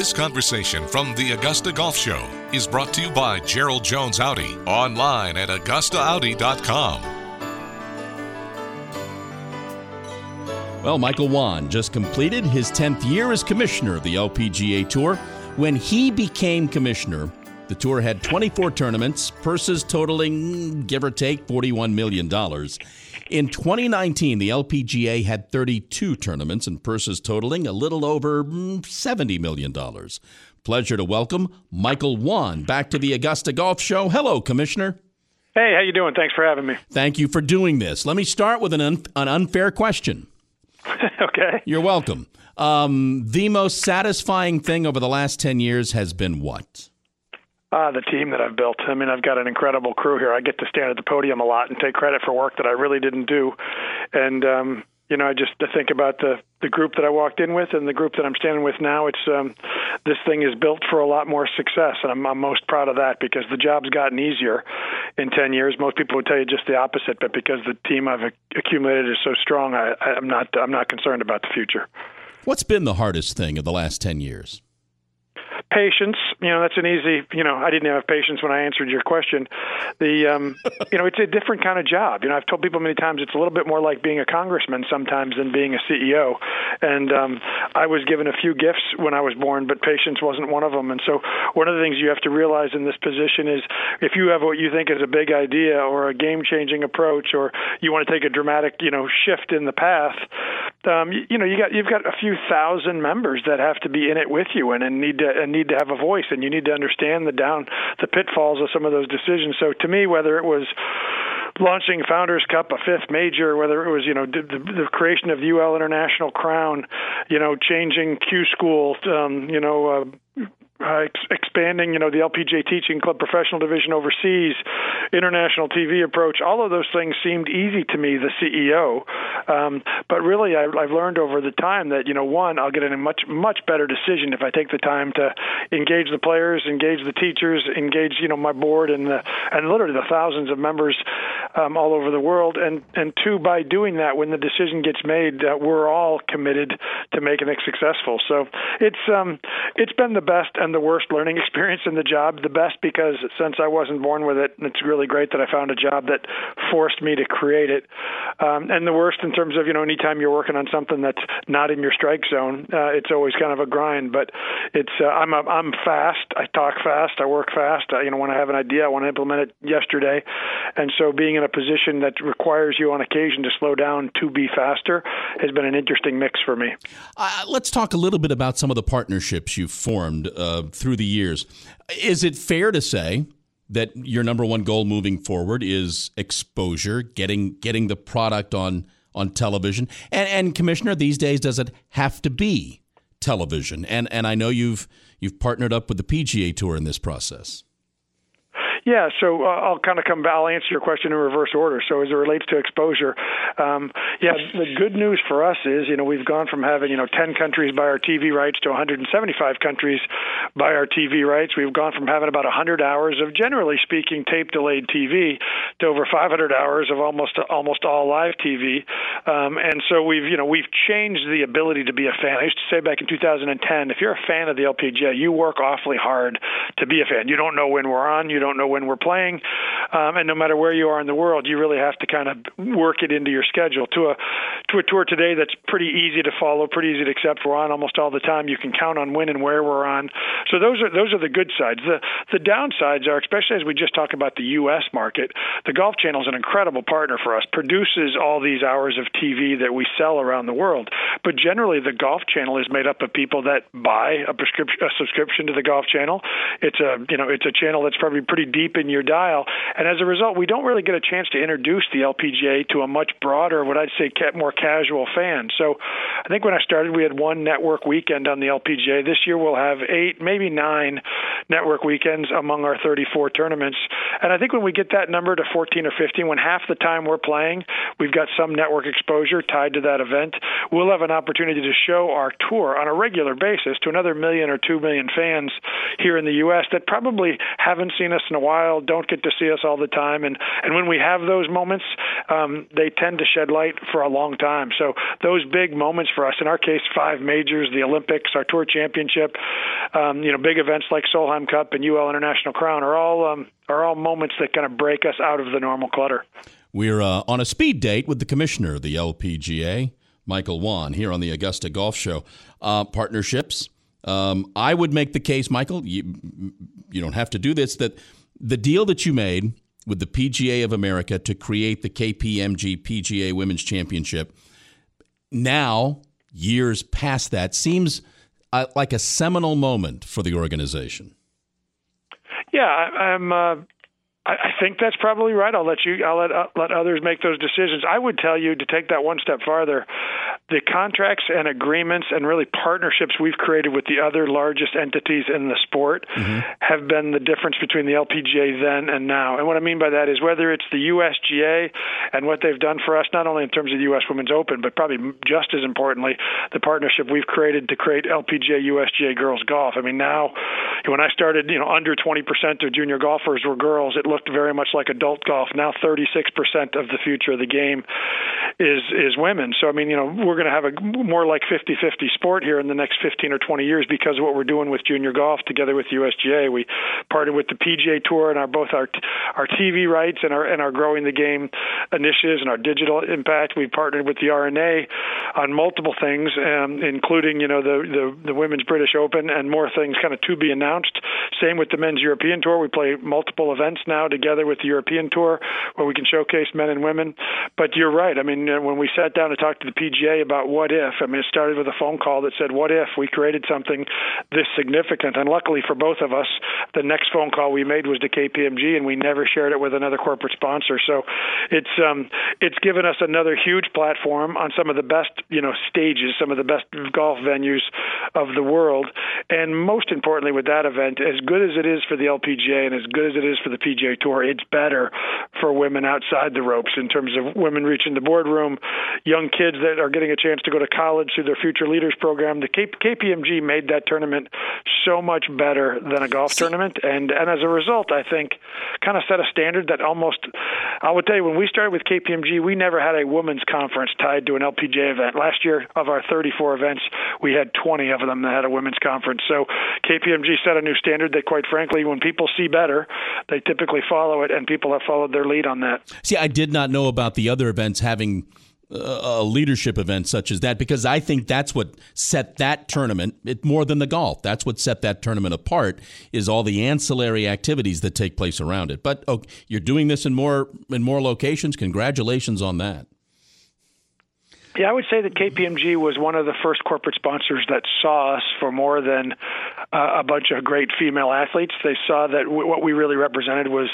This conversation from the Augusta Golf Show is brought to you by Gerald Jones Audi, online at AugustaAudi.com. Well, Michael Whan just completed his 10th year as commissioner of the LPGA Tour. When he became commissioner, the tour had 24 tournaments, purses totaling, give or take, $41 million. In 2019, the LPGA had 32 tournaments and purses totaling a little over mm, $70 million. Pleasure to welcome Michael Whan back to the Augusta Golf Show. Hello, Commissioner. Hey, how you doing? Thanks for having me. Thank you for doing this. Let me start with an, un- an unfair question. okay. You're welcome. Um, the most satisfying thing over the last 10 years has been what? Uh, the team that I've built. I mean, I've got an incredible crew here. I get to stand at the podium a lot and take credit for work that I really didn't do. And, um, you know, I just to think about the the group that I walked in with and the group that I'm standing with now. It's um, this thing is built for a lot more success, and I'm, I'm most proud of that because the job's gotten easier in 10 years. Most people would tell you just the opposite, but because the team I've accumulated is so strong, I, I'm not I'm not concerned about the future. What's been the hardest thing of the last 10 years? Patience. You know that's an easy you know i didn't have patience when i answered your question. The um you know it's a different kind of job. You know i've told people many times it's a little bit more like being a congressman sometimes than being a ceo and um i was given a few gifts when i was born but patience wasn't one of them. And so one of the things you have to realize in this position is if you have what you think is a big idea or a game changing approach or you want to take a dramatic you know shift in the path um you, you know you got you've got a few thousand members that have to be in it with you and, and need to and need to have a voice and you need to understand the down the pitfalls of some of those decisions. So to me, whether it was launching Founders Cup, a fifth major, whether it was you know the, the creation of the UL International Crown, you know changing Q School, um, you know. Uh, uh, ex- expanding, you know, the LPGA Teaching Club professional division overseas, international TV approach, all of those things seemed easy to me, the CEO. Um, but really, I, I've learned over the time that, you know, one, I'll get a much, much better decision if I take the time to engage the players, engage the teachers, engage, you know, my board and the, and literally the thousands of members um, all over the world. And, and two, by doing that, when the decision gets made, uh, we're all committed to making it successful. So it's, um, it's been the best and the worst learning experience in the job. The best because since I wasn't born with it, it's really great that I found a job that forced me to create it. Um, and the worst in terms of you know, anytime you're working on something that's not in your strike zone, uh, it's always kind of a grind. But it's uh, I'm a, I'm fast. I talk fast. I work fast. Uh, you know, when I have an idea, I want to implement it yesterday. And so being in a position that requires you on occasion to slow down to be faster has been an interesting mix for me. Uh, let's talk a little bit about some of the partnerships you've formed uh, Uh, through the years. Is it fair to say that your number one goal moving forward is exposure, getting getting the product on on television? And, and Commissioner, these days, does it have to be television? And and I know you've you've partnered up with the PGA Tour in this process. Yeah, so uh, I'll kind of come back. I'll answer your question in reverse order. So as it relates to exposure, um, yeah, the good news for us is, you know, we've gone from having, you know, 10 countries buy our TV rights to 175 countries buy our TV rights. We've gone from having about 100 hours of, generally speaking, tape delayed TV to over 500 hours of almost almost all live TV. Um, and so we've, you know, we've changed the ability to be a fan. I used to say back in 2010, if you're a fan of the LPGA, you work awfully hard to be a fan. You don't know when we're on. You don't know when we're playing, um, and no matter where you are in the world, you really have to kind of work it into your schedule. To a to a tour today that's pretty easy to follow, pretty easy to accept. We're on almost all the time. You can count on when and where we're on. So those are those are the good sides. The the downsides are, especially as we just talked about the U.S. market, the Golf Channel is an incredible partner for us. Produces all these hours of TV that we sell around the world, but generally the Golf Channel is made up of people that buy a prescription a subscription to the Golf Channel. It's a you know it's a channel that's probably pretty deep in your dial. And as a result, we don't really get a chance to introduce the LPGA to a much broader, what I'd say, more casual fan. So I think when I started, we had one network weekend on the LPGA. This year we'll have eight, maybe nine network weekends among our 34 tournaments. And I think when we get that number to 14 or 15, when half the time we're playing, we've got some network exposure tied to that event, we'll have an opportunity to show our tour on a regular basis to another million or two million fans here in the U.S. that probably haven't seen us in a while, don't get to see us all the time, and and when we have those moments, um, they tend to shed light for a long time. So those big moments for us, in our case, five majors, the Olympics, our tour championship, um, you know, big events like Solheim Cup and UL International Crown are all um, are all moments that kind of break us out of the normal clutter. We're uh, on a speed date with the commissioner of the LPGA, Michael Whan, here on the Augusta Golf Show. Uh, partnerships. Um, I would make the case, Michael. You, you don't have to do this. That the deal that you made with the PGA of America to create the KPMG PGA Women's Championship. Now, years past that, seems uh, like a seminal moment for the organization. Yeah, I, am uh, I, think that's probably right. I'll let you. I'll let uh, let others make those decisions. I would tell you to take that one step farther. The contracts and agreements and really partnerships we've created with the other largest entities in the sport mm-hmm. have been the difference between the LPGA then and now. And what I mean by that is whether it's the USGA and what they've done for us, not only in terms of the U.S. Women's Open, but probably just as importantly, the partnership we've created to create LPGA USGA Girls Golf. I mean, now when I started, you know, under 20% of junior golfers were girls. It looked very much like adult golf. Now 36% of the future of the game is is women. So I mean, you know, we're going to have a more like 50-50 sport here in the next 15 or 20 years because of what we're doing with junior golf together with USGA. We partnered with the PGA Tour and our both our our TV rights and our and our growing the game initiatives and our digital impact. We've partnered with the R&A on multiple things, um, including you know the, the the women's British Open and more things kind of to be announced. Same with the men's European Tour. We play multiple events now together with the European Tour where we can showcase men and women. But you're right. I mean, when we sat down to talk to the PGA about what if, I mean, it started with a phone call that said, "What if we created something this significant?" And luckily for both of us, the next phone call we made was to KPMG, and we never shared it with another corporate sponsor. So it's um, it's given us another huge platform on some of the best you know stages, some of the best golf venues of the world, and most importantly, with that event, as good as it is for the LPGA and as good as it is for the PGA Tour, it's better for women outside the ropes in terms of women reaching the boardroom, young kids that are getting a chance to go to college through their Future Leaders program. The KPMG made that tournament so much better than a golf tournament, and and as a result, I think kind of set a standard that almost I would tell you when we started with KPMG, we never had a women's conference tied to an LPGA event. Last year, of our 34 events, we had 20 of them that had a women's conference. So KPMG set a new standard that, quite frankly, when people see better, they typically follow it, and people have followed their lead on that. See, I did not know about the other events having a leadership event such as that because I think that's what set that tournament it more than the golf. That's what set that tournament apart is all the ancillary activities that take place around it. But oh, you're doing this in more in more locations. Congratulations on that. Yeah, I would say that KPMG was one of the first corporate sponsors that saw us for more than uh, a bunch of great female athletes. They saw that w- what we really represented was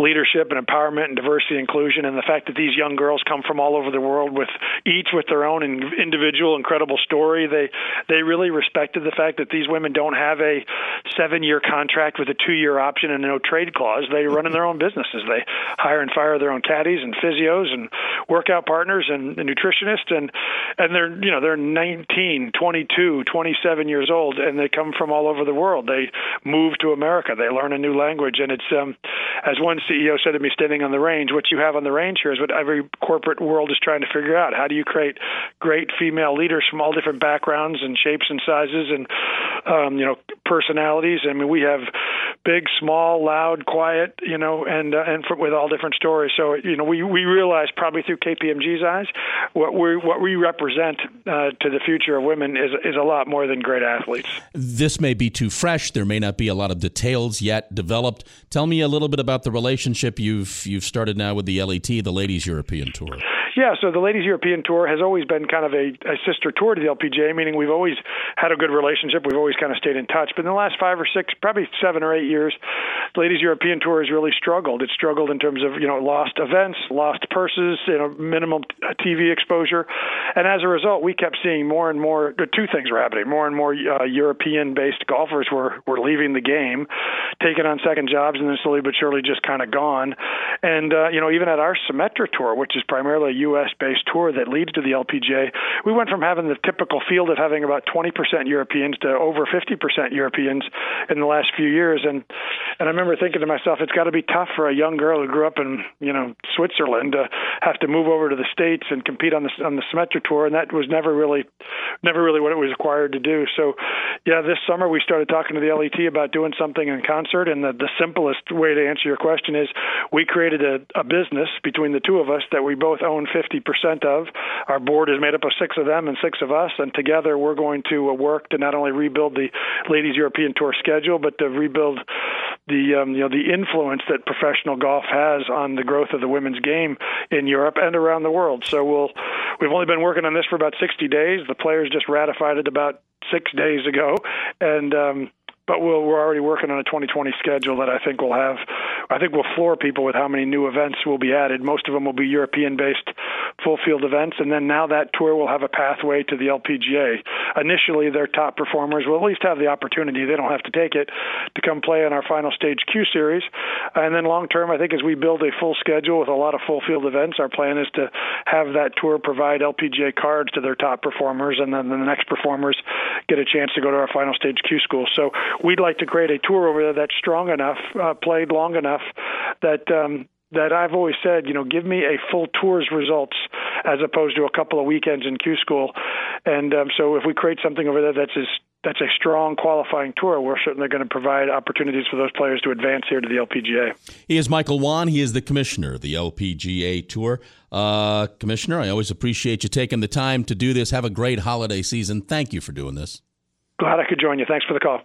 leadership and empowerment and diversity and inclusion and the fact that these young girls come from all over the world with each with their own individual incredible story. They they really respected the fact that these women don't have a 7 year contract with a 2 year option and no trade clause. They run in their own businesses. They hire and fire their own caddies and physios and workout partners and, and nutritionists and and they're you know they're 19 22 27 years old and they come from all over the world they move to America they learn a new language and it's um as one CEO said to me standing on the range, what you have on the range here is what every corporate world is trying to figure out. How do you create great female leaders from all different backgrounds and shapes and sizes and um, you know personalities? I mean, we have big, small, loud, quiet, you know, and uh, and for, with all different stories. So you know, we we realize probably through KPMG's eyes, what we what we represent uh, to the future of women is is a lot more than great athletes. This may be too fresh. There may not be a lot of details yet developed. Tell me a little bit about the relationship you've you've started now with the LET, the Ladies European Tour. Yeah, so the Ladies European Tour has always been kind of a, a sister tour to the LPGA, meaning we've always had a good relationship. We've always kind of stayed in touch. But in the last five or six, probably seven or eight years, the Ladies European Tour has really struggled. It struggled in terms of you know lost events, lost purses, you know minimum TV exposure, and as a result, we kept seeing more and more. Two things were happening: more and more uh, European-based golfers were were leaving the game, taking on second jobs, and then slowly but surely just kind of gone. And uh, you know even at our Symetra Tour, which is primarily a U.S. based tour that leads to the LPGA, we went from having the typical field of having about 20% Europeans to over 50% Europeans in the last few years. And and I remember thinking to myself, it's got to be tough for a young girl who grew up in you know Switzerland to have to move over to the states and compete on the on the Symetra tour, and that was never really, never really what it was required to do. So, yeah, this summer we started talking to the LET about doing something in concert, and the, the simplest way to answer your question is we created a, a business between the two of us that we both own 50% of. Our board is made up of six of them and six of us, and together we're going to uh, work to not only rebuild the ladies European Tour schedule, but to rebuild the um, you know the influence that professional golf has on the growth of the women's game in Europe and around the world. So we'll we've only been working on this for about 60 days. The players just ratified it about six days ago, and um, but we'll, we're already working on a 2020 schedule that I think will have, I think we'll floor people with how many new events will be added. Most of them will be European-based full field events, and then now that tour will have a pathway to the LPGA. Initially, their top performers will at least have the opportunity. They don't have to take it to come play in our final stage Q series, and then long term, I think as we build a full schedule with a lot of full field events, our plan is to have that tour provide LPGA cards to their top performers, and then the next performers get a chance to go to our final stage Q school. So we'd like to create a tour over there that's strong enough, uh, played long enough that um, that I've always said, you know, give me a full tour's results as opposed to a couple of weekends in Q school. And um, so if we create something over there that's as that's a strong qualifying tour. We're certainly going to provide opportunities for those players to advance here to the LPGA. He is Michael Whan. He is the commissioner of the LPGA Tour. Uh, commissioner, I always appreciate you taking the time to do this. Have a great holiday season. Thank you for doing this. Glad I could join you. Thanks for the call.